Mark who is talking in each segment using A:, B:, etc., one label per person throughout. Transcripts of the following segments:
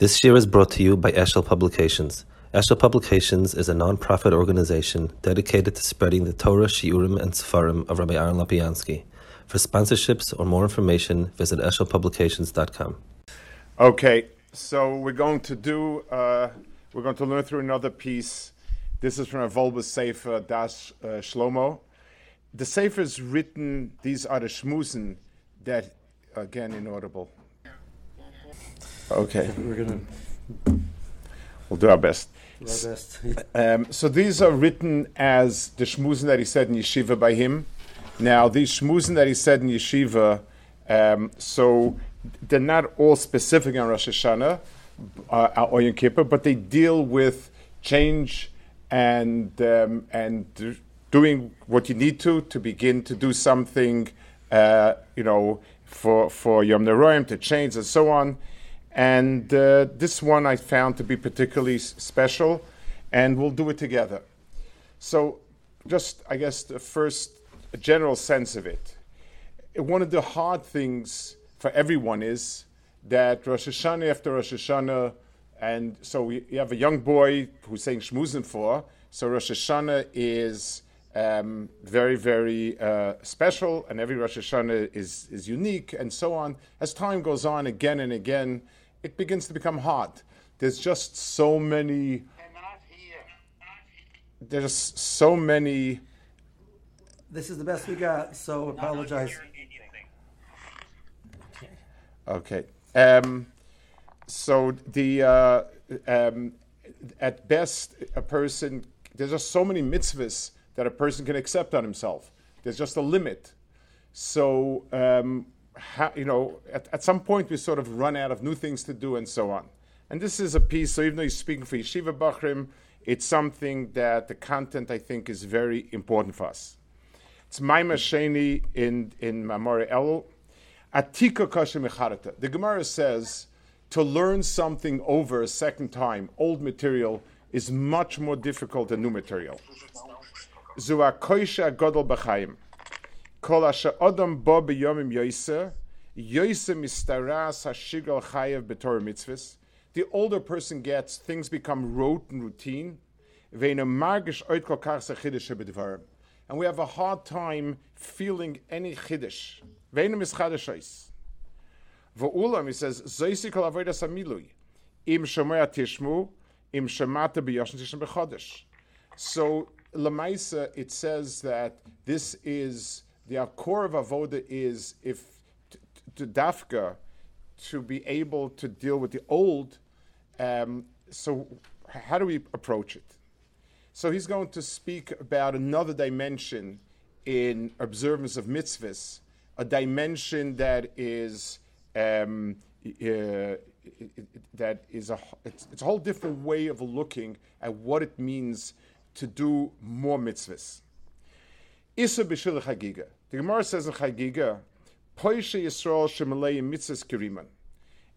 A: This year is brought to you by Eshel Publications. Eshel Publications is a non-profit organization dedicated to spreading the Torah, Shiurim, and Sefarim of Rabbi Aaron Lapiansky. For sponsorships or more information, visit eshelpublications.com.
B: Okay, so we're going to do, uh, we're going to learn through another piece. This is from a Wolbe Sefer Daas uh, Shlomo. The Sefer is written, these are the shmuzen that, again, inaudible. Okay.
C: We're gonna
B: We'll do our best.
C: do our best.
B: Um, so these are written as the shmuzen that he said in yeshiva by him. Now these shmuzen that he said in yeshiva, um, so they're not all specific on Rosh Hashanah uh, or Yom Kippur, but they deal with change and um, and doing what you need to to begin to do something, uh, you know, for for Yom Neroim to change and so on. And uh, this one I found to be particularly special, and we'll do it together. So, just I guess the first general sense of it. One of the hard things for everyone is that Rosh Hashanah after Rosh Hashanah, and so we, you have a young boy who's saying Shmuzin for, so Rosh Hashanah is um, very, very uh, special, and every Rosh Hashanah is, is unique, and so on. As time goes on, again and again, it begins to become hard. There's just so many. There's so many.
C: This is the best we got, so apologize.
B: Okay. Um, so the uh, um, at best a person there's just so many mitzvahs that a person can accept on himself. There's just a limit. So um, you know, at, at some point we sort of run out of new things to do and so on. And this is a piece. So even though he's speaking for yeshiva bachrim, it's something that the content I think is very important for us. It's Maima Sheni in in Mamore Elul. Atika mecharata. The Gemara says to learn something over a second time, old material, is much more difficult than new material. Zua koisha godol b'chaim. Kol asher odom bo b'yomim yoiser, yoiser mistaras hashigal chayev b'torah mitzvahs. The older person gets, things become rote and routine. Ve'enu margish oit kol kach sechidish b'dvarim. And we have a hard time feeling any chiddush. Ve'enu mischadish ois. V'ulam, he says, zoisi kol avodas amilui. Im shomoya tishmu, im shemata b'yoshin tishmu b'chodesh. So, Lamaisa, it says that this is, the core of Avoda is if to Dafka, to be able to deal with the old, um, so how do we approach it? So he's going to speak about another dimension in observance of mitzvahs, a dimension that is um, uh, that is a it's, it's a whole different way of looking at what it means to do more mitzvahs. Issa b'shil chagiga. The Gemara says in chagiga, Poishe Yisrael shemalei mitzvahs kiriman.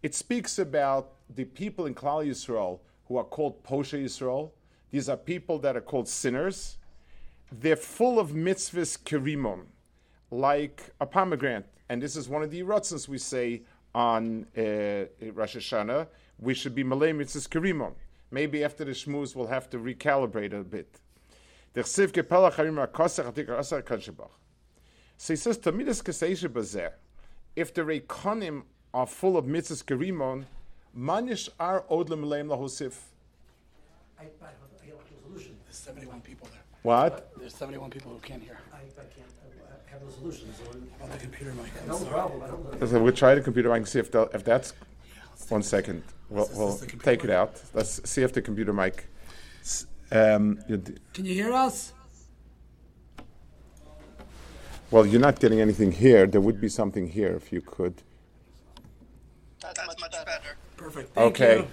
B: It speaks about the people in Klal Yisrael who are called Poshe Yisrael. These are people that are called sinners. They're full of mitzvahs kirimon, like a pomegranate. And this is one of the erotzins we say on uh, Rosh Hashanah. We should be malay mitzvahs kirimon. Maybe after the shmuz we'll have to recalibrate a bit. So he says, Tamidus Kaseisha Bazer, if the Reikonim are full of mitzvahs Gerimon, Manish are Odlim Leim Lahosif.
C: I, I, I get a resolution.
D: There's 71 people there.
B: What?
D: There's 71 people who can't hear.
C: I, I can't uh, have resolutions. So
D: On the computer mic.
C: No
D: sorry.
C: problem. I don't know.
B: So we'll try the computer. I can see if, the, if that's.
D: Let's
B: One. We'll, we'll
D: the computer
B: take it out. Let's see if the computer mic. s- Um,
D: Can you hear us?
B: well, you're not getting anything here. There would be something here if you could.
E: That's, much, better.
D: Perfect. Thank
B: Okay.
D: you.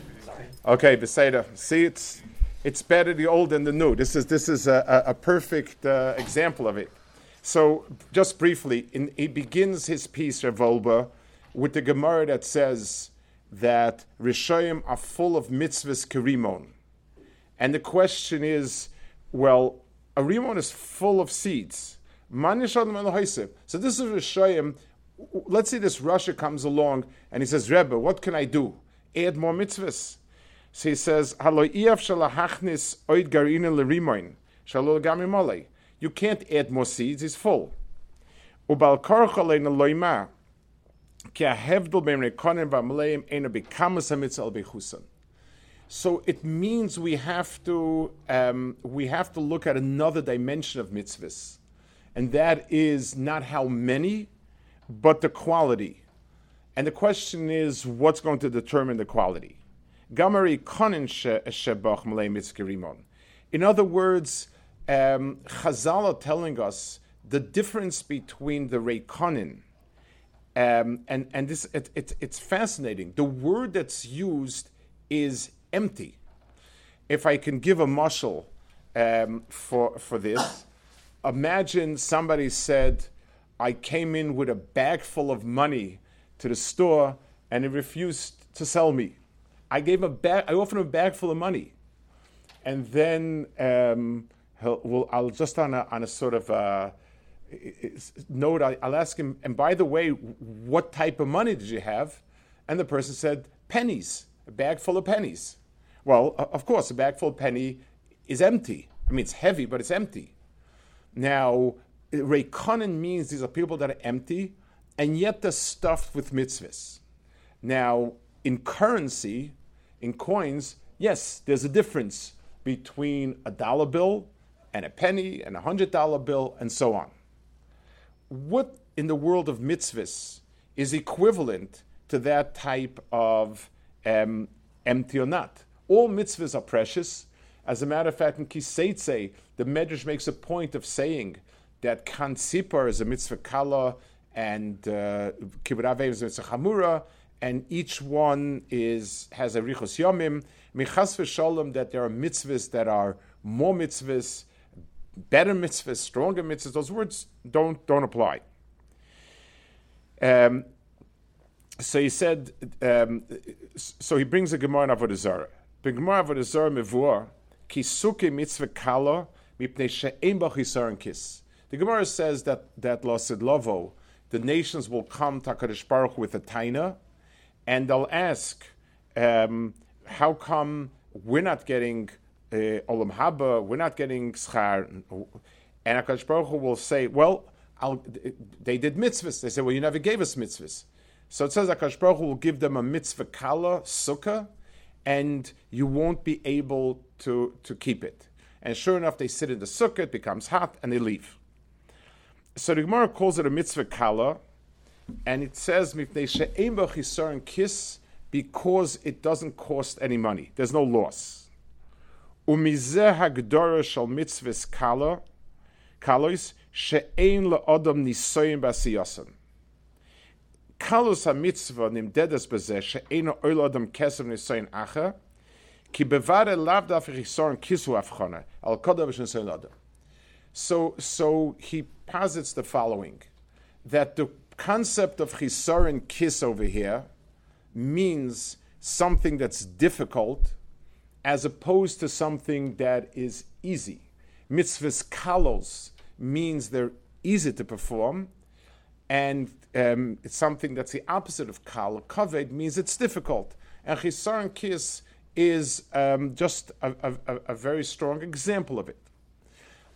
B: Okay, Beseda. See, it's it's better the old than the new. This is this is a, a, a perfect uh, example of it. So, just briefly, in, he begins his piece, Revolba, with the Gemara that says that Rishayim are full of mitzvahs kerimon. And the question is, well, a rimon is full of seeds. So this is Rishayim. Let's say this Rasha comes along and he says, Rebbe, what can I do? add more mitzvahs. So he says, "Halo iaf shalahachnis oid garina lerimoin shalol gami mole." You can't add more seeds; it's full. Ubal So it means we have to um, we have to look at another dimension of mitzvahs, and that is not how many, but the quality. And the question is, what's going to determine the quality? Gamari konin. In other words, um, Chazal are telling us the difference between the reikonin um, and and this it, it, it's fascinating. The word that's used is empty. If I can give a mashal um, for for this, imagine somebody said, "I came in with a bag full of money to the store, and he refused to sell me. I gave a bag. I offered him a bag full of money, and then um, well, I'll just on a on a sort of." Uh, note, I'll ask him, and by the way, what type of money did you have? And the person said, pennies, a bag full of pennies. Well, of course, a bag full of penny is empty. I mean, it's heavy, but it's empty. Now, Reikonin means these are people that are empty, and yet they're stuffed with mitzvahs. Now, in currency, in coins, yes, there's a difference between a dollar bill and a penny and a hundred dollar bill and so on what in the world of mitzvahs is equivalent to that type of um, empty or not? All mitzvahs are precious. As a matter of fact, in Kiseitse, the Medrash makes a point of saying that Kan Sipar is a mitzvah kala and uh, is a mitzvah chamura, and each one is has a richos yomim. Michas v'shalom that there are mitzvahs that are more mitzvahs, better mitzvahs, stronger mitzvahs. Those words don't don't apply. Um, so he said. Um, so he brings a Gemara in Avodah Zarah. The Gemara says that that losid lovo, the nations will come to Hakadosh Baruch with a taina, and they'll ask, um, how come we're not getting uh, olam haba, we're not getting schar, and Hakadosh Baruch Hu will say, well, I'll, they did mitzvahs. They say, well, you never gave us mitzvahs. So it says Hakadosh Baruch Hu will give them a mitzvah kala sukkah, and you won't be able to to keep it. And sure enough, they sit in the sukkah, it becomes hot, and they leave. So the Gemara calls it a mitzvah kala, and it says kiss because it doesn't cost any money. There's no loss. Shal mitzvahs kala, kalos she'ein la'odam nisoyim b'asiyasan. Kalos ha-mitzvah acha, ki bevare lav daf kisu al adam. So, so he posits the following that the concept of chisaron kiss over here means something that's difficult as opposed to something that is easy. Mitzvahs kalos means they're easy to perform, and um, it's something that's the opposite of kal. Kaved means it's difficult. And chisaron kiss is um, just a, a, a very strong example of it.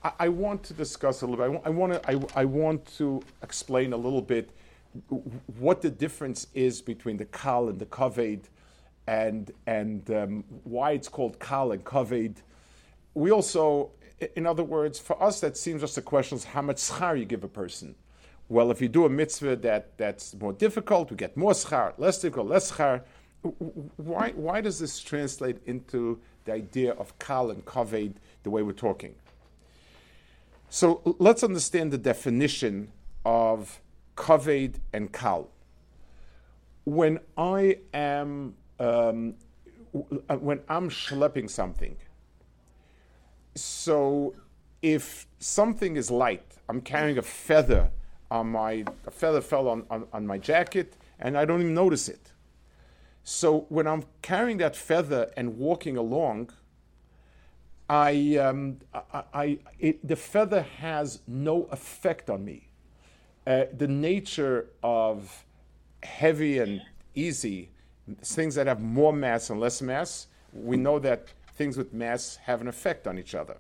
B: I, want to discuss a little bit. I, want to. I, I, want to explain a little bit what the difference is between the kal and the kaved, and and um, why it's called kal and kaved. We also, in other words, for us, that seems just a question: is how much schar you give a person. Well, if you do a mitzvah that that's more difficult, we get more schar. Less difficult, less schar. Why why does this translate into the idea of kal and kaved the way we're talking? So let's understand the definition of kaved and kal. When I am um, when I'm schlepping something, so if something is light, I'm carrying a feather on my a feather fell on, on, on my jacket and I don't even notice it. So when I'm carrying that feather and walking along, I, um, I, I it, the feather has no effect on me. Uh, the nature of heavy and easy things that have more mass and less mass, we know that things with mass have an effect on each other.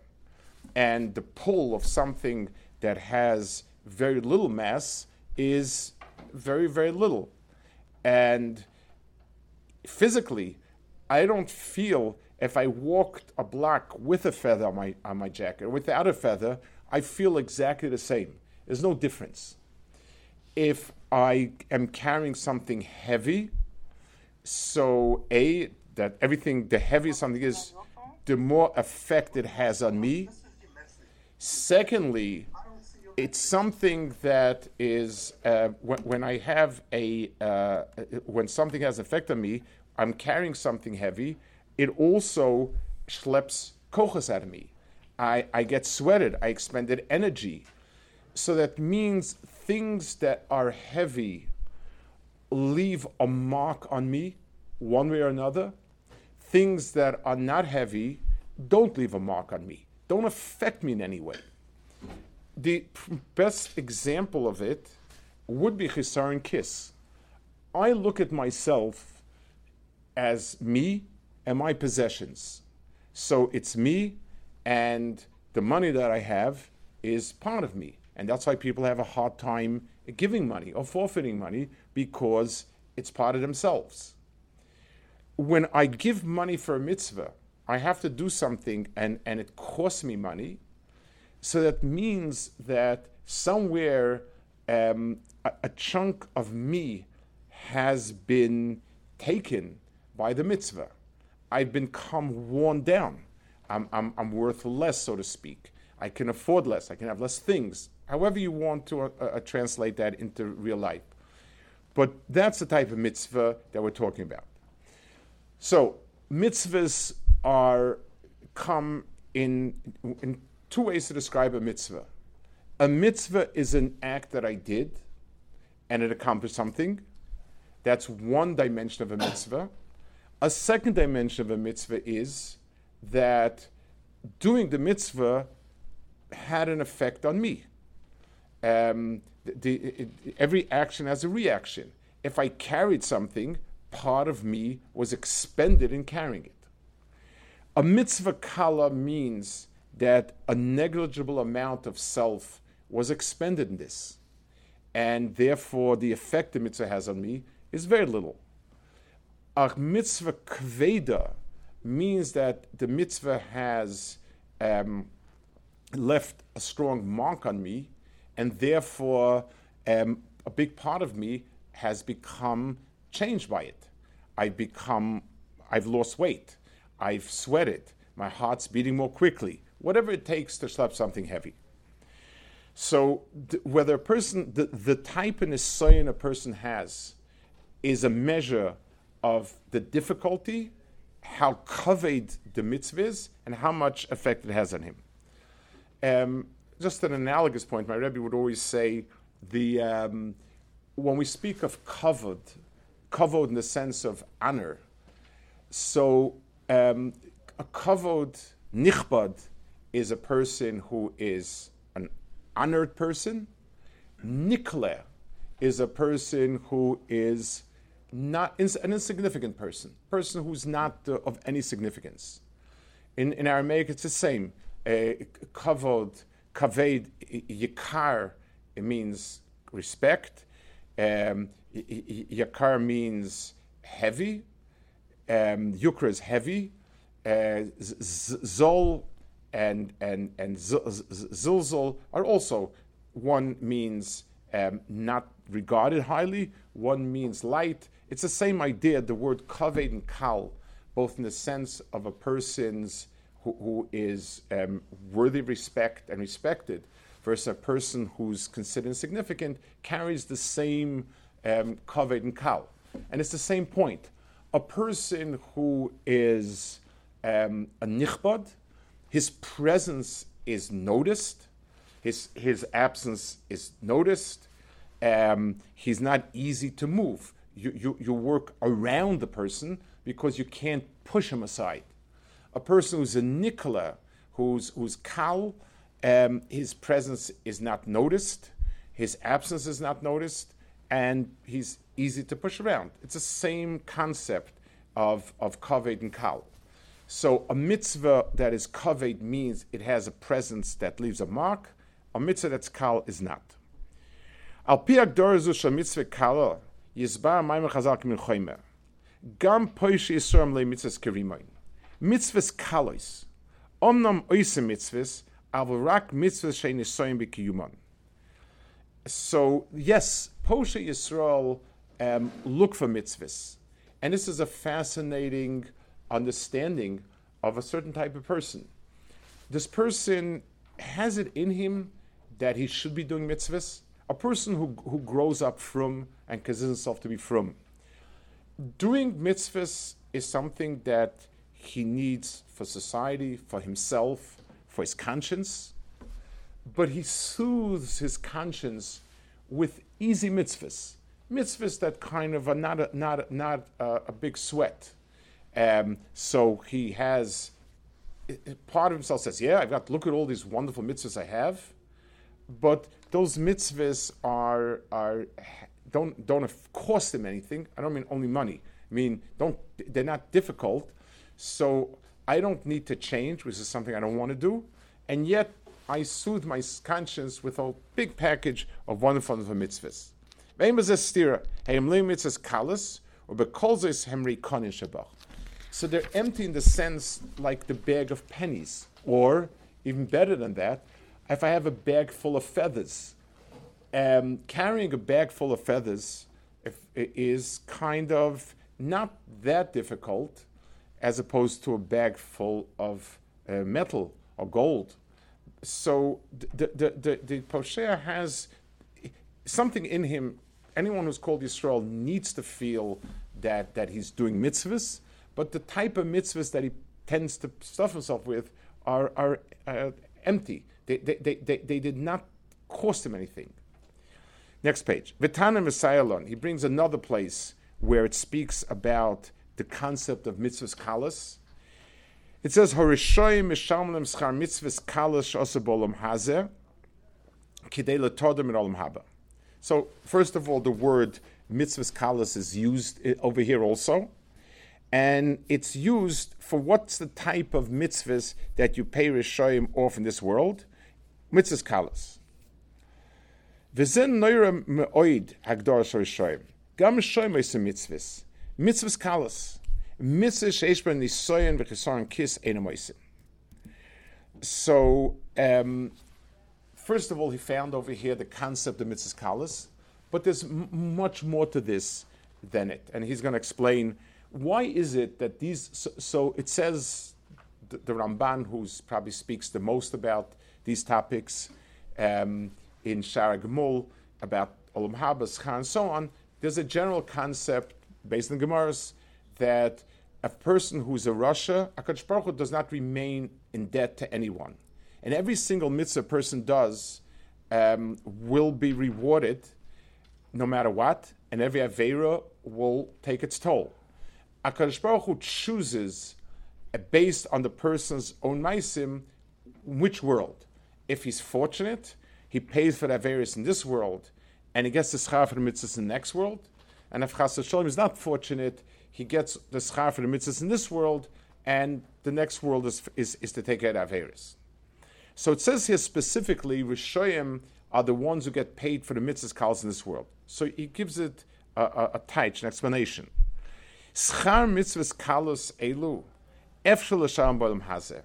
B: And the pull of something that has very little mass is very, very little. And physically, I don't feel if I walked a block with a feather on my, on my jacket or without a feather, I feel exactly the same. There's no difference. If I am carrying something heavy, so A, that everything, the heavier something is, the more effect it has on me. Secondly, it's something that is uh, when, when, I have a uh, when something has effect on me, I'm carrying something heavy. It also schleps kochas out of me. I, I get sweated. I expended energy. So that means things that are heavy leave a mark on me, one way or another. Things that are not heavy don't leave a mark on me, don't affect me in any way the best example of it would be Chisaron Kiss. I look at myself as me and my possessions. So it's me and the money that I have is part of me. And that's why people have a hard time giving money or forfeiting money because it's part of themselves. When I give money for a mitzvah, I have to do something and, and it costs me money so that means that somewhere um, a, a, chunk of me has been taken by the mitzvah. I've become worn down. I'm, I'm, I'm, worth less, so to speak. I can afford less. I can have less things. However, you want to uh, uh, translate that into real life. But that's the type of mitzvah that we're talking about. So, mitzvahs are come in, in two ways to describe a mitzvah. A mitzvah is an act that I did and it accomplished something. That's one dimension of a mitzvah. A second dimension of a mitzvah is that doing the mitzvah had an effect on me. Um, the, the, it, every action has a reaction. If I carried something, part of me was expended in carrying it. A mitzvah kala means that a negligible amount of self was expended in this. And therefore, the effect the mitzvah has on me is very little. A mitzvah kveda means that the mitzvah has um, left a strong mark on me, and therefore, um, a big part of me has become changed by it. I've become, I've lost weight, I've sweated, my heart's beating more quickly, whatever it takes to schlep something heavy. So th- whether a person, the, the type and nisayon a person has is a measure of the difficulty, how covered the mitzvah is, and how much effect it has on him. Um, just an analogous point, my Rebbe would always say, the, um, when we speak of kavod, kavod in the sense of honor, so um, a kavod, nichbad, is a person who is an honored person. Nikle is a person who is not an insignificant person, person who's not uh, of any significance. In, in Aramaic, it's the same. Kavod, kaved, yikar, it means respect. Um, means heavy. Um, yukra is heavy. Uh, zol and and and zilzal are also one means um, not regarded highly, one means light. It's the same idea. The word kaved and kal, both in the sense of a person's who, who is um, worthy of respect and respected, versus a person who's considered insignificant, carries the same um, kaved and kal, and it's the same point. A person who is um, a nichbad, his presence is noticed, his, his absence is noticed. Um, he's not easy to move. You, you, you work around the person because you can't push him aside. A person who's a Nicola, who's, who's Kal, um, his presence is not noticed, his absence is not noticed, and he's easy to push around. It's the same concept of, of kaved and kal. So a mitzvah that is kaved means it has a presence that leaves a mark. A mitzvah that's kal is not. Al pi agdorzu shel mitzvah kala yizbar maimer chazal min choymer. Gam poish yisrael le mitzvahs kerimoin. Mitzvahs kalos. Omnam oise mitzvahs, aber rak mitzvahs shein yisoyim b'kiyuman. So, yes, Poshe Yisrael um, look for mitzvahs. And this is a fascinating understanding of a certain type of person. This person has it in him that he should be doing mitzvahs. A person who, who grows up from and considers himself to be from. Doing mitzvahs is something that he needs for society, for himself, for his conscience but he soothes his conscience with easy mitzvahs, mitzvahs that kind of are not a, not a, not a, a big sweat. Um, so he has part of himself says, "Yeah, I've got look at all these wonderful mitzvahs I have," but those mitzvahs are are don't don't cost him anything. I don't mean only money. I mean don't they're not difficult. So I don't need to change, which is something I don't want to do, and yet I soothe my conscience with a big package of wonderful mitzvahs. So they're empty in the sense like the bag of pennies, or even better than that, if I have a bag full of feathers. Um, carrying a bag full of feathers if, is kind of not that difficult as opposed to a bag full of uh, metal or gold so the the the, the Poshea has something in him. Anyone who's called Yisrael needs to feel that that he's doing mitzvahs, but the type of mitzvahs that he tends to stuff himself with are are uh, empty. They, they, they, they, they did not cost him anything. Next page. Vitana Messiah He brings another place where it speaks about the concept of mitzvahs kalas it says Horishoyim mishalmlim schar mitzvahs kalash osabolam hazer kidei letodim olam haba. So first of all, the word mitzvahs kalas is used over here also, and it's used for what's the type of mitzvahs that you pay rishoyim off in this world, mitzvahs kalas. V'zen noira me'oid hagdor rishoyim. Gam rishoyim mitzvahs. Mitzvahs kalas. So, um, first of all, he found over here the concept of mitzvahs kalas, but there's m- much more to this than it, and he's going to explain why is it that these. So, so it says the, the, Ramban, who probably speaks the most about these topics um, in Shaar HaGemul about Olam Habas, and so on. There's a general concept based on Gemaras that a person who's a Rasha, Akadosh Baruch Hu does not remain in debt to anyone, and every single mitzvah a person does um, will be rewarded, no matter what, and every avera will take its toll. Akadosh Baruch Hu chooses, uh, based on the person's own maisim, which world. If he's fortunate, he pays for the averas in this world, and he gets the schar for the mitzvahs in the next world. And if Chas Shalom is not fortunate, he gets the schar for the mitzvahs in this world, and the next world is, is, is to take care of Averis. So it says here specifically, Rishoyim are the ones who get paid for the mitzvahs calls in this world. So he gives it a, a, a an explanation. Schar mitzvahs kalus elu, efshel l'shalom b'olam hazeh,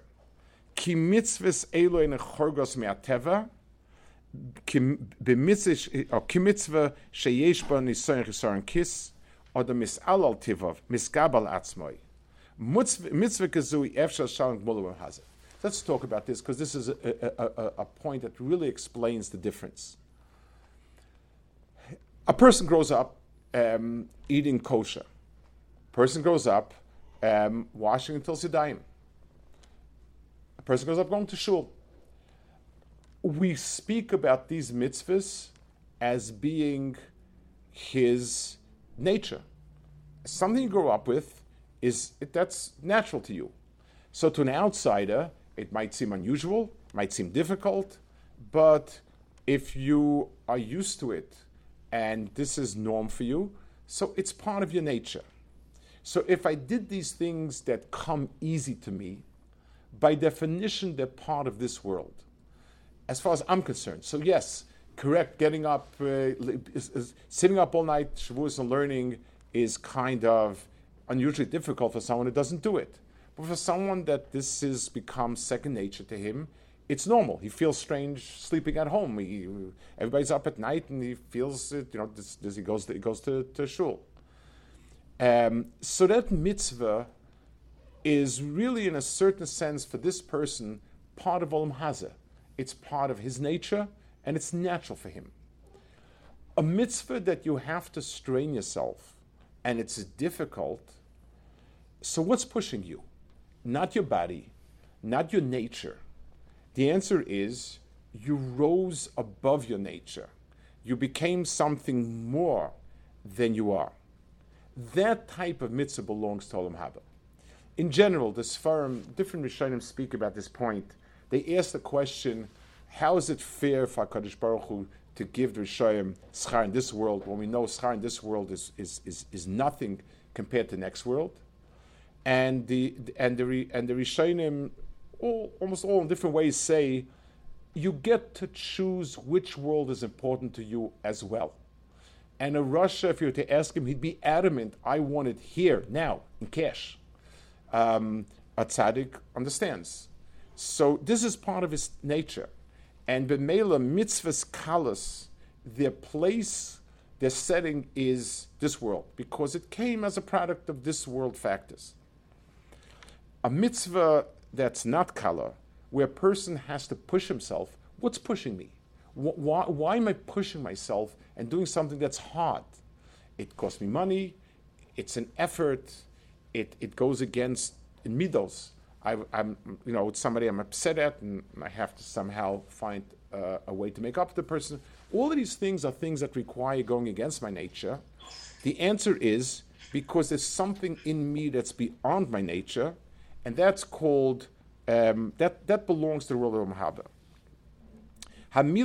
B: ki mitzvahs elu in chorgos me'ateva, ki mitzvah sheyesh ba nisoyen chisoren kis, oder misalal tivov, misgabal atzmoi. Mitzvah kazui efshal shalom gmulu hazeh. Let's talk about this because this is a, a, a, a, point that really explains the difference. A person grows up um, eating kosher. Person grows up um, washing until Siddayim. A person grows up going to shul. We speak about these mitzvahs as being his nature. Something you grow up with is that's natural to you. So to an outsider, it might seem unusual, might seem difficult, but if you are used to it and this is norm for you. So it's part of your nature. So if I did these things that come easy to me, by definition, they're part of this world, as far as I'm concerned. So yes, correct. Getting up, uh, is, is, sitting up all night, Shavuos and learning is kind of unusually difficult for someone who doesn't do it. But for someone that this has become second nature to him, it's normal. He feels strange sleeping at home. He, everybody's up at night and he feels it. You know, this, this, he goes to, he goes to, to shul. Um, so that mitzvah is really, in a certain sense, for this person, part of Olam Hazeh. It's part of his nature, and it's natural for him. A mitzvah that you have to strain yourself, and it's difficult. So, what's pushing you? Not your body, not your nature. The answer is you rose above your nature. You became something more than you are. That type of mitzvah belongs to Olam Haba. In general, the Sfarim, different Rishonim speak about this point. They ask the question, how is it fair for HaKadosh Baruch Hu to give the Rishonim schar in this world when we know schar in this world is, is, is, is nothing compared to next world? And the, and the, and the Rishonim, all, almost all in different ways, say you get to choose which world is important to you as well. And a Rasha, if you were to ask him, he'd be adamant, I want it here, now, in cash. Um, a tzaddik understands. So this is part of his nature. And b'meila mitzvahs kalas, their place, their setting is this world, because it came as a product of this world factors. A mitzvah that's not kala, where a person has to push himself, what's pushing me? Why, why am I pushing myself and doing something that's hard? It costs me money, it's an effort, it, it goes against in midos. I, am you know, it's somebody I'm upset at, and I have to somehow find uh, a way to make up the person. All of these things are things that require going against my nature. The answer is because there's something in me that's beyond my nature, and that's called um, that that belongs to the world of Mahaba. When we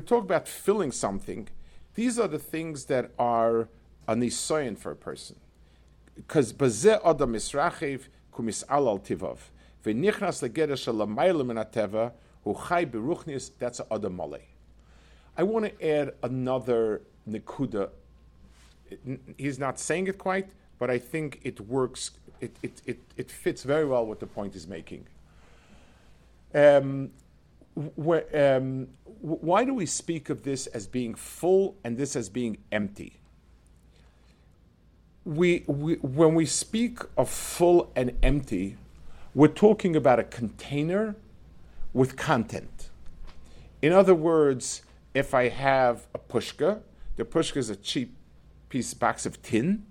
B: talk about filling something, these are the things that are a for a person. Because kumis al tivav. V'nichnas legeder shalamayla min ateva hu chai beruchnis, that's adam. I want to add another nekuda. He's not saying it quite, but I think it works, it, it, it, it fits very well what the point is making. Um, um, why do we speak of this as being full and this as being empty? We, we, when we speak of full and empty, we're talking about a container with content. In other words, if I have a pushka, the pushka is a cheap piece box of tin,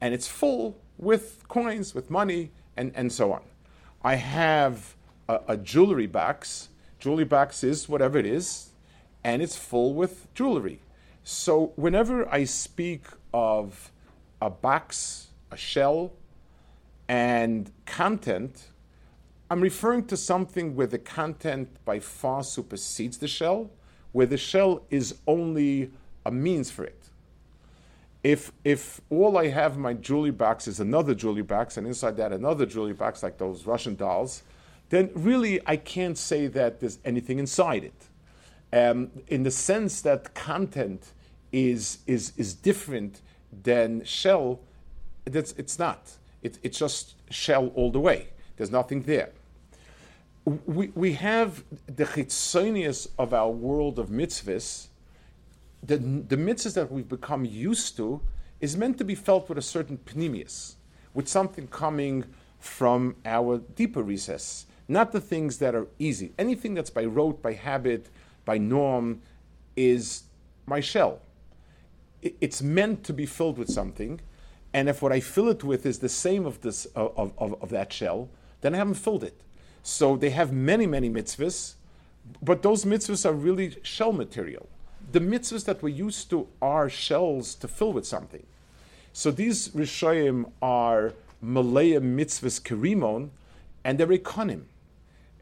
B: and it's full with coins, with money, and, and so on. I have a, a jewelry box. Jewelry box is whatever it is, and it's full with jewelry. So whenever I speak of a box, a shell, and content, I'm referring to something where the content by far supersedes the shell, where the shell is only a means for it. If, if all I have my jewelry box is another jewelry box, and inside that another jewelry box, like those Russian dolls, then really I can't say that there's anything inside it. Um, in the sense that content is, is, is different than shell, that's, it's not. It, it's just shell all the way. There's nothing there. We, we have the chitzonius of our world of mitzvahs. The, the mitzvahs that we've become used to is meant to be felt with a certain pneumius, with something coming from our deeper recess not the things that are easy. Anything that's by rote, by habit, by norm is my shell. It's meant to be filled with something, and if what I fill it with is the same of this of, of, of that shell, then I haven't filled it. So they have many, many mitzvahs, but those mitzvahs are really shell material. The mitzvahs that we're used to are shells to fill with something. So these Rishoyim are Malaya mitzvahs kerimon, and they're ikonim.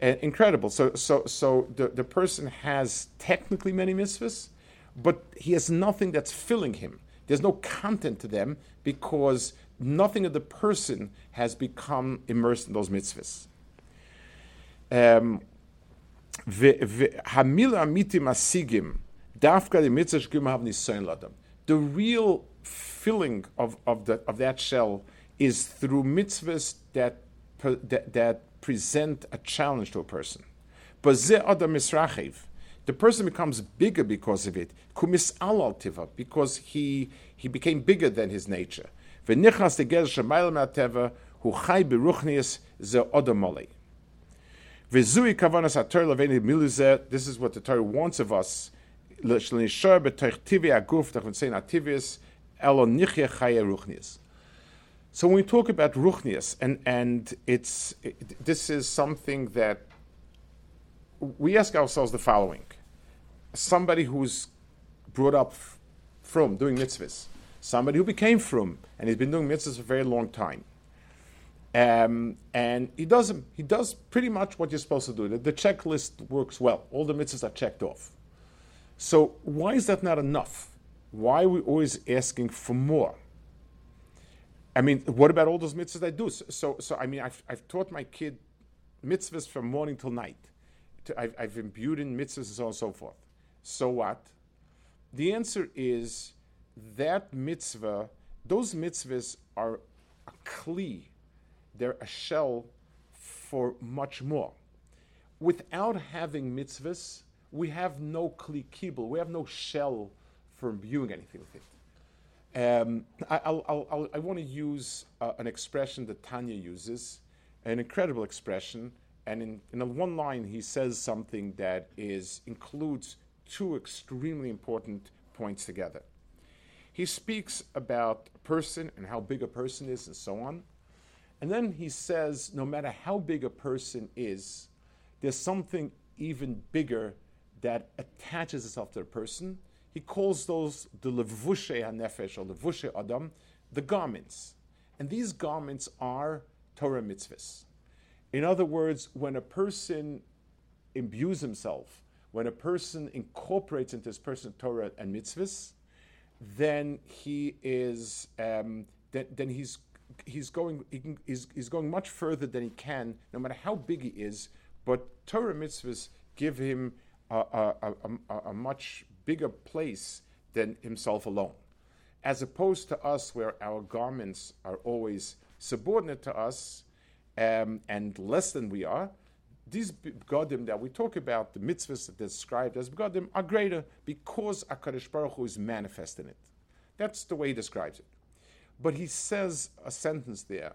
B: Uh, incredible. So, so, so the, the person has technically many mitzvahs, but he has nothing that's filling him. There's no content to them because nothing of the person has become immersed in those mitzvahs. Um, Hamila amitim asigim, dafka the mitzvah shgim have nisayon ladam. The real filling of, of, the, of that shell is through mitzvahs that, that, that present a challenge to a person. Misrachiv. The person becomes bigger because of it. Because he, he became bigger than his nature. Beruchnias ze odamolei. V'zui kavanas haTorah leveni miluzeh. This is what the Torah wants of us. So when we talk about ruchnias, and, and it's, it, this is something that we ask ourselves the following. Somebody who's brought up from doing mitzvahs, somebody who became from, and he's been doing mitzvahs for a very long time. Um, and he does he does pretty much what you're supposed to do. The, the checklist works well. All the mitzvahs are checked off. So why is that not enough? Why are we always asking for more? I mean, what about all those mitzvahs I do? So, so, so I mean, I've, I've taught my kid mitzvahs from morning till night. To- I've, I've imbued in mitzvahs and so on and so forth. So what? The answer is that mitzvah, those mitzvahs are a kli, they're a shell for much more. Without having mitzvahs, we have no kli kibble, we have no shell for imbuing anything with it. Um, I, I'll, I'll, I'll, want to use uh, an expression that Tanya uses, an incredible expression, and in, in one line he says something that is includes two extremely important points together. He speaks about a person and how big a person is and so on. And then he says, no matter how big a person is, there's something even bigger that attaches itself to the person. He calls those the levushe hanefesh or levushe adam, the garments. And these garments are Torah mitzvahs. In other words, when a person imbues himself, when a person incorporates into his person Torah and mitzvahs, then he is um, then, then he's he's going he can, he's, he's going much further than he can, no matter how big he is. But Torah mitzvahs give him a, a, a, a, a much bigger place than himself alone, as opposed to us, where our garments are always subordinate to us um, and less than we are. These begodim that we talk about, the mitzvahs that are described as begodim, are greater because Hakadosh Baruch Hu is manifest in it. That's the way he describes it. But he says a sentence there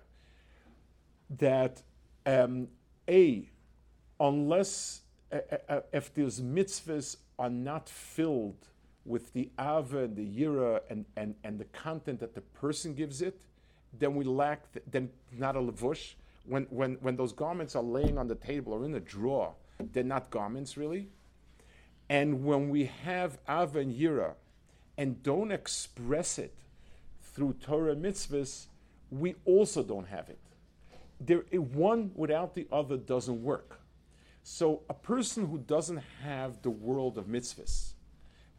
B: that um, a unless if those mitzvahs are not filled with the ava and the yira and, and, and the content that the person gives it, then we lack the, then not a levush. When, when, when those garments are laying on the table or in a drawer, they're not garments really. And when we have ava and yira and don't express it through Torah mitzvahs, we also don't have it. There, one without the other doesn't work. So a person who doesn't have the world of mitzvahs,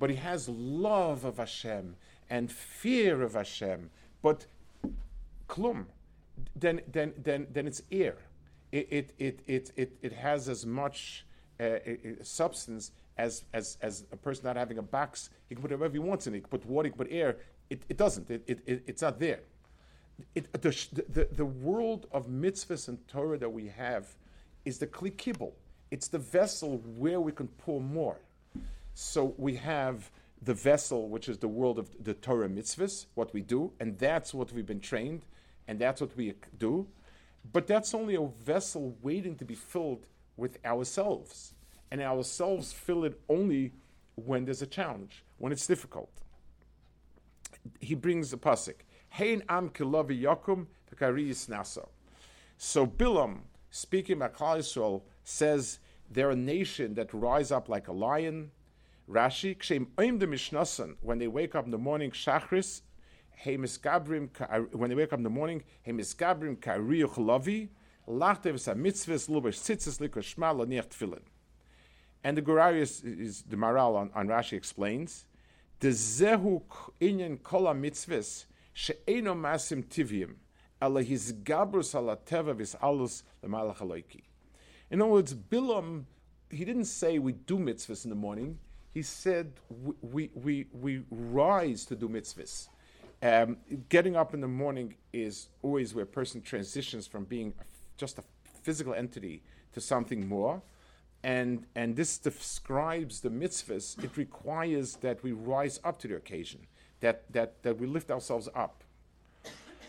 B: but he has love of Hashem and fear of Hashem, but klum, then then then then it's air. It it it it it, it has as much uh, uh, substance as, as as a person not having a box. He can put whatever he wants in it. He can put water, he can put air. It, it doesn't. It, it, it, it's not there. It, the, the, the world of mitzvahs and Torah that we have is the kli kibble. It's the vessel where we can pour more. So we have the vessel, which is the world of the Torah mitzvahs, what we do, and that's what we've been trained, and that's what we do. But that's only a vessel waiting to be filled with ourselves. And ourselves fill it only when there's a challenge, when it's difficult. He brings the pasuk. Hein am kilavi yakum nasa. So Bilam, speaking about Yisrael, says they're a nation that rise up like a lion. Rashi, kshem oim de mishnasan, when they wake up in the morning, shachris, when they wake up in the morning, hey miskabrim kariyuch lavi, Lachte v'sa mitzvahs lubish tzitzis likos shma lo niach tefillin. And the Gurarius is the Maral on, on Rashi explains the zehu inyan kol mitzvahs she'eno masim tivim In other words, Bilam, he didn't say we do mitzvahs in the morning. He said we, we, we, we rise to do mitzvahs. Um, getting up in the morning is always where a person transitions from being just a physical entity to something more. And, and this describes the mitzvahs. It requires that we rise up to the occasion, that, that, that we lift ourselves up.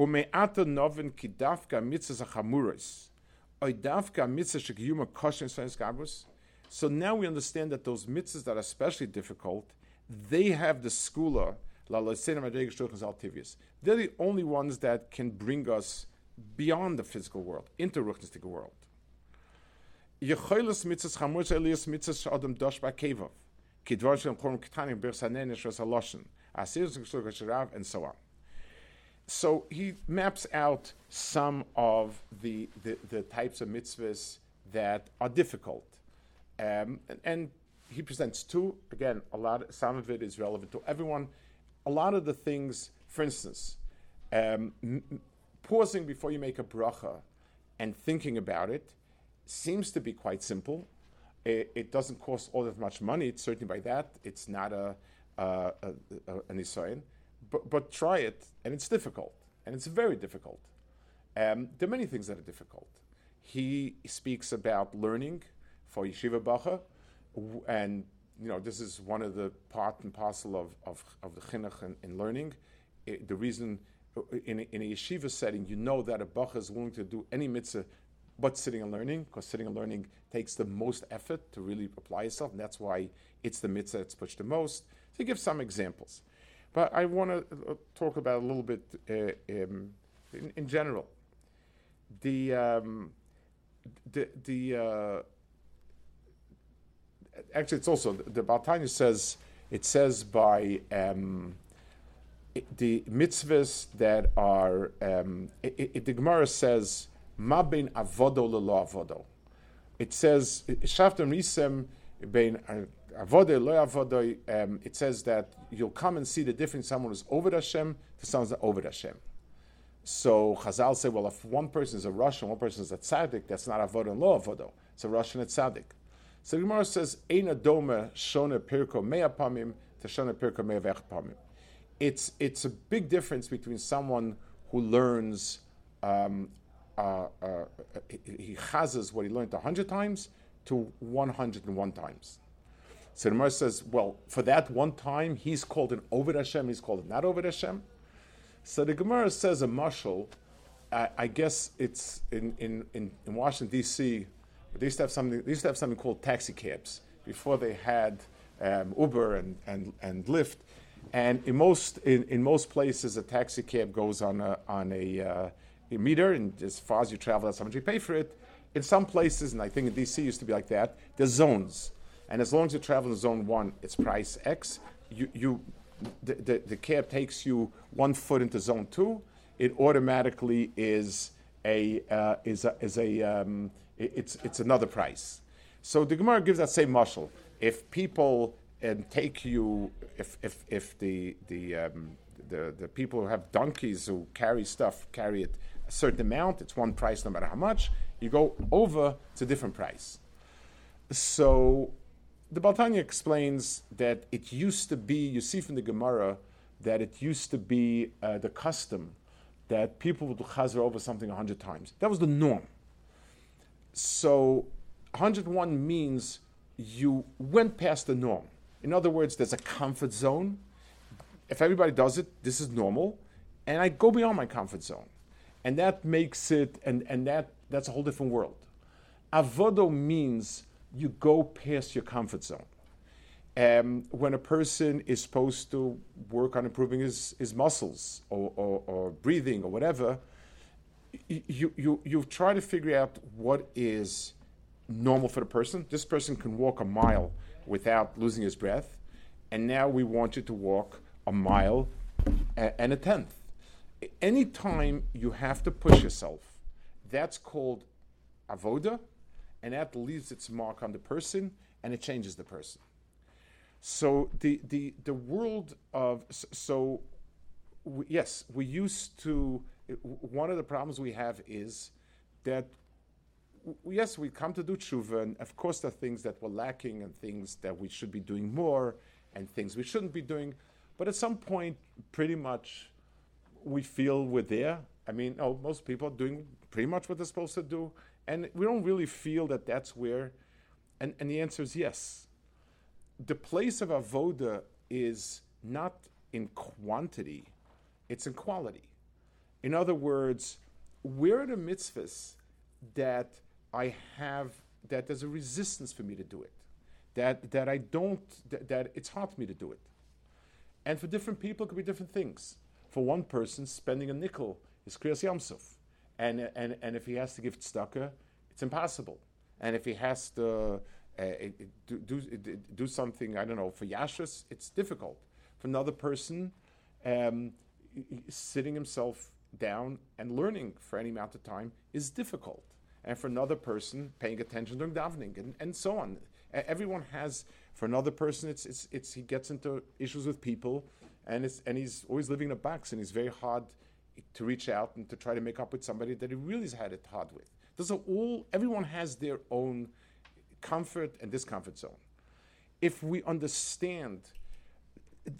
B: Ume'ata novin ki dafka mitzvah chamuros. Oy dafka mitzvah shekiyuma koshin sayis gabus. So now we understand that those mitzvahs that are especially difficult, they have the skula, la. They're the only ones that can bring us beyond the physical world, into ruchnistic world. Yechoilas mitzvahs chamuros elias mitzvahs sh'adam dosh ba'kevav. Ki dvar shem chorum ketanim shos haloshin. Asir and so on. So he maps out some of the, the, the types of mitzvahs that are difficult. Um, and, and he presents two. Again, a lot. Some of it is relevant to everyone. A lot of the things, for instance, um, m- pausing before you make a bracha and thinking about it seems to be quite simple. It, it doesn't cost all that much money. It's certainly by that. It's not a, a, a, an Isayan. But, but try it, and it's difficult, and it's very difficult. Um, there are many things that are difficult. He speaks about learning for yeshiva bacha, and you know this is one of the part and parcel of, of, of the chinuch in, in learning. I- the reason uh, in a, in a yeshiva setting, you know that a bacha is willing to do any mitzvah but sitting and learning, because sitting and learning takes the most effort to really apply yourself, and that's why it's the mitzvah that's pushed the most. So give some examples. But I want to talk about a little bit uh, um, in, in general. The um, the the uh, actually it's also the Baltanya says it says by um, the mitzvahs that are um, it, it, the Gemara says ma bein avodo lelo avodo. It says shaftem risem bein avodo lo avodo. Um, it says that you'll come and see the difference. Someone who's over Hashem to someone who's over Hashem. So Chazal say, well, if one person is a Rasha, one person is a tzaddik, that's not avodo and lo avodo. It's a Rasha and tzaddik. So Gemara says, "Ein adome shona pirko mea pamim to shona pirko mea vech pamim." It's it's a big difference between someone who learns um, uh, uh, he he chazes what he learned hundred times to one hundred and one times. So the Gemara says, well, for that one time, he's called an Oved Hashem, he's called not Oved Hashem. So the Gemara says a mashal. I, I guess it's in, in, in, in Washington D.C. They used to have something. They used to have something called taxi cabs before they had um, Uber and, and, and Lyft. And in most in, in most places, a taxi cab goes on a on a, uh, a meter, and as far as you travel, that's how much you pay for it. In some places, and I think in D.C. used to be like that. There's zones, and as long as you travel in zone one, it's price X. You you the, the, the cab takes you one foot into zone two, it automatically is a uh, is a, is a um, it- it's it's another price. So the Gemara gives that same mashal. If people and take you, if if if the the um, the the people who have donkeys who carry stuff carry it a certain amount, it's one price no matter how much. You go over, it's a different price. So the Baltanya explains that it used to be, you see from the Gemara, that it used to be uh, the custom that people would chazer over something a hundred times. That was the norm. So 101 means you went past the norm. In other words, there's a comfort zone. If everybody does it, this is normal. And I go beyond my comfort zone. And that makes it, and, and that, that's a whole different world. Avodo means you go past your comfort zone. Um, when a person is supposed to work on improving his, his muscles or, or, or breathing or whatever, you, you, you try to figure out what is normal for the person. This person can walk a mile without losing his breath, and now we want you to walk a mile and a tenth. Anytime you have to push yourself, that's called avoda, and that leaves its mark on the person and it changes the person. So the the the world of so we, yes, we used to. One of the problems we have is that yes, we come to do tshuva, and of course there are things that we're lacking and things that we should be doing more and things we shouldn't be doing. But at some point, pretty much, we feel we're there. I mean, oh, most people are doing pretty much what they're supposed to do, and we don't really feel that that's where. And, and the answer is yes. The place of avoda is not in quantity; it's in quality. In other words, where are the mitzvahs that I have that there's a resistance for me to do it, that that I don't that, that it's hard for me to do it, and for different people it could be different things. For one person, spending a nickel is kriyas Yam Suf, and and and if he has to give tzedakah, it's impossible, and if he has to. Uh, do, do, do something I don't know for yashas it's difficult for another person um, sitting himself down and learning for any amount of time is difficult. And for another person, paying attention during davening and, and so on. Everyone has, for another person, it's, it's, it's, he gets into issues with people and, it's, and he's always living in a box and it's very hard to reach out and to try to make up with somebody that he really has had it hard with. Those are all, everyone has their own comfort and discomfort zone. If we understand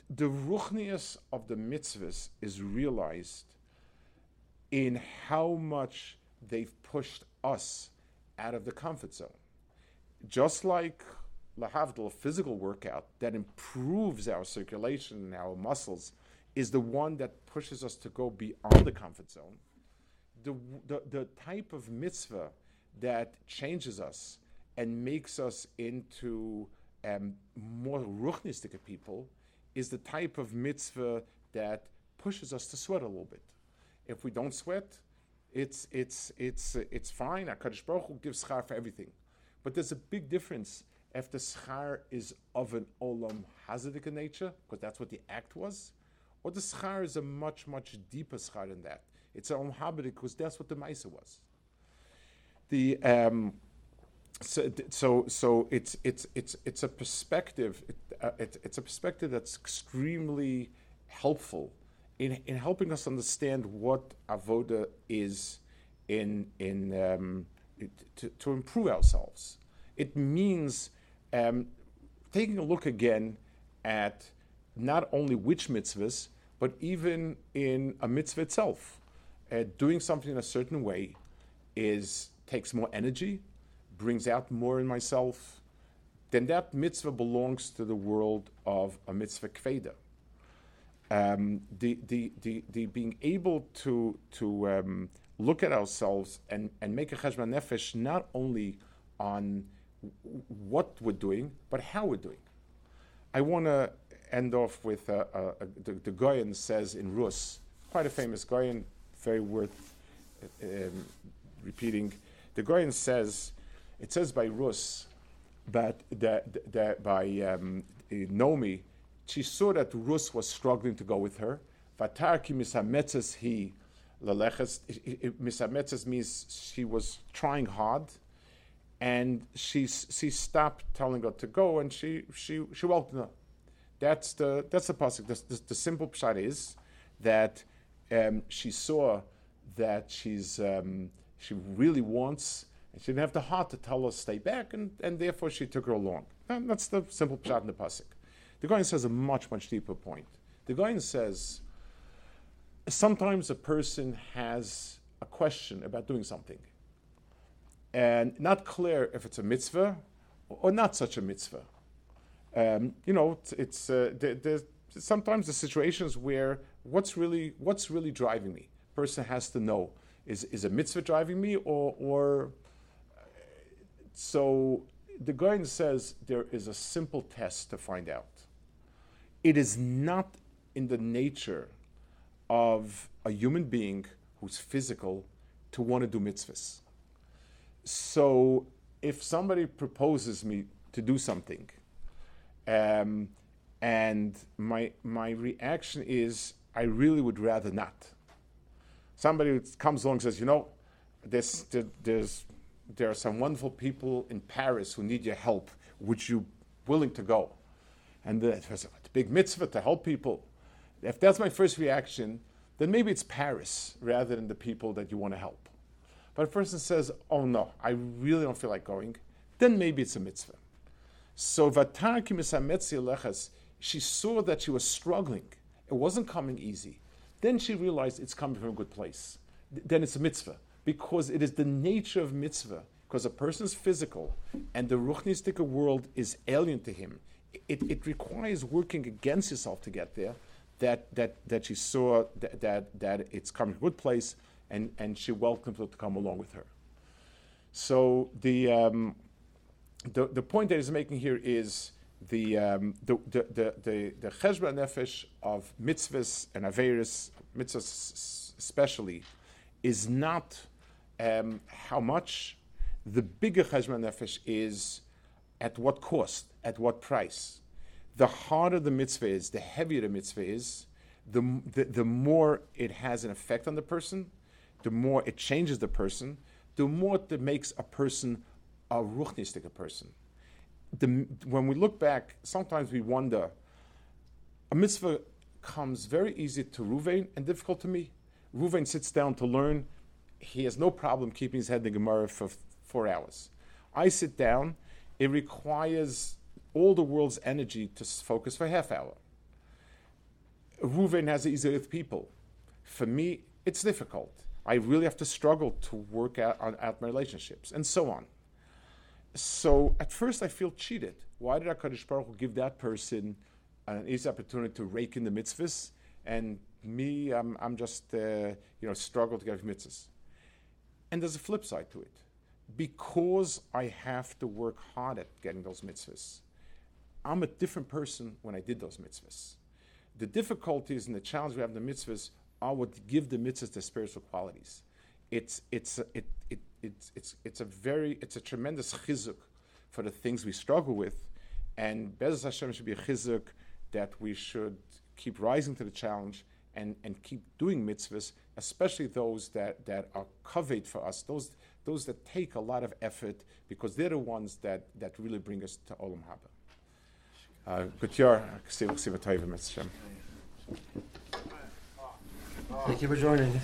B: the ruchnius of the mitzvahs is realized in how much they've pushed us out of the comfort zone. Just like lahavdil, physical workout that improves our circulation and our muscles, is the one that pushes us to go beyond the comfort zone. The, the, the type of mitzvah that changes us and makes us into um, more ruchnistic people is the type of mitzvah that pushes us to sweat a little bit. If we don't sweat, it's it's it's it's fine. Hakadosh Baruch Hu gives schar for everything, but there's a big difference if the schar is of an olam hazadik nature, because that's what the act was, or the schar is a much much deeper schar than that. It's an olam hazadik because that's what the ma'isa was. The um, so, so, so it's it's it's it's a perspective. It, uh, it, it's a perspective that's extremely helpful in in helping us understand what avoda is in in um, it, to, to improve ourselves. It means um, taking a look again at not only which mitzvahs, but even in a mitzvah itself. Uh, doing something in a certain way is takes more energy, brings out more in myself, then that mitzvah belongs to the world of a mitzvah kveda. Um, the, the, the, the being able to, to um, look at ourselves and, and make a cheshbon nefesh not only on what we're doing, but how we're doing. I want to end off with uh, uh, the, the Goyen says in Rus, quite a famous Goyen, very worth um, repeating. The Goyen says, it says by Rus, that, that, that by um, Nomi, she saw that Rus was struggling to go with her. Vatarki misametzes he laleches. Misametzes means she was trying hard, and she she stopped telling her to go, and she she she welcomed her. That's the that's the pasuk. The, the, the simple pshat is that um, she saw that she's um, she really wants, and she didn't have the heart to tell her stay back, and, and therefore she took her along. And that's the simple pshat in the pasuk. The Goyen says a much much deeper point. The Goyen says sometimes a person has a question about doing something, and not clear if it's a mitzvah or not such a mitzvah. Um, you know, it's, uh, there, there's sometimes the situations where what's really what's really driving me. Person has to know is is a mitzvah driving me or or So the Goyen says there is a simple test to find out. It is not in the nature of a human being who's physical to want to do mitzvahs. So if somebody proposes me to do something, um, and my my reaction is I really would rather not. Somebody comes along and says, you know, there's there, there's there are some wonderful people in Paris who need your help. Would you willing to go? And the, it's a big mitzvah to help people. If that's my first reaction, then maybe it's Paris rather than the people that you want to help. But if a person says, oh no, I really don't feel like going, then maybe it's a mitzvah. So Misametzi Lechas, she saw that she was struggling. It wasn't coming easy. Then she realized it's coming from a good place. Then it's a mitzvah. Because it is the nature of mitzvah. Because a person's physical and the ruchnistic world is alien to him. It, it requires working against yourself to get there. That, that, that she saw that, that, that it's coming from a good place and, and she welcomed it to come along with her. So the, um, the, the point that he's making here is the um, the the the the, the nefesh of mitzvahs and averis mitzvahs especially is not um, how much. The bigger cheshbon nefesh is at what cost, at what price. The harder the mitzvah is, the heavier the mitzvah is, the, the, the more it has an effect on the person, the more it changes the person, the more it makes a person a ruchnistic person. The, when we look back, sometimes we wonder, a mitzvah comes very easy to Ruvain and difficult to me. Ruvain sits down to learn. He has no problem keeping his head in the Gemara for four hours. I sit down. It requires all the world's energy to focus for a half hour. Ruvain has it easier with people. For me, it's difficult. I really have to struggle to work out, out my relationships and so on. So at first I feel cheated. Why did HaKadosh Baruch Hu give that person an easy opportunity to rake in the mitzvahs, and me, I'm, I'm just, uh, you know, struggle to get mitzvahs. And there's a flip side to it. Because I have to work hard at getting those mitzvahs, I'm a different person when I did those mitzvahs. The difficulties and the challenge we have in the mitzvahs are what give the mitzvahs their spiritual qualities. It's, it's, it, it, it's, it's, it's a very, it's a tremendous chizuk for the things we struggle with. And B'ezras Hashem should be a chizuk that we should keep rising to the challenge and, and keep doing mitzvahs, especially those that, that are coveted for us, those, those that take a lot of effort because they're the ones that, that really bring us to Olam Haba. Uh, Mitzvah
C: Thank you for joining.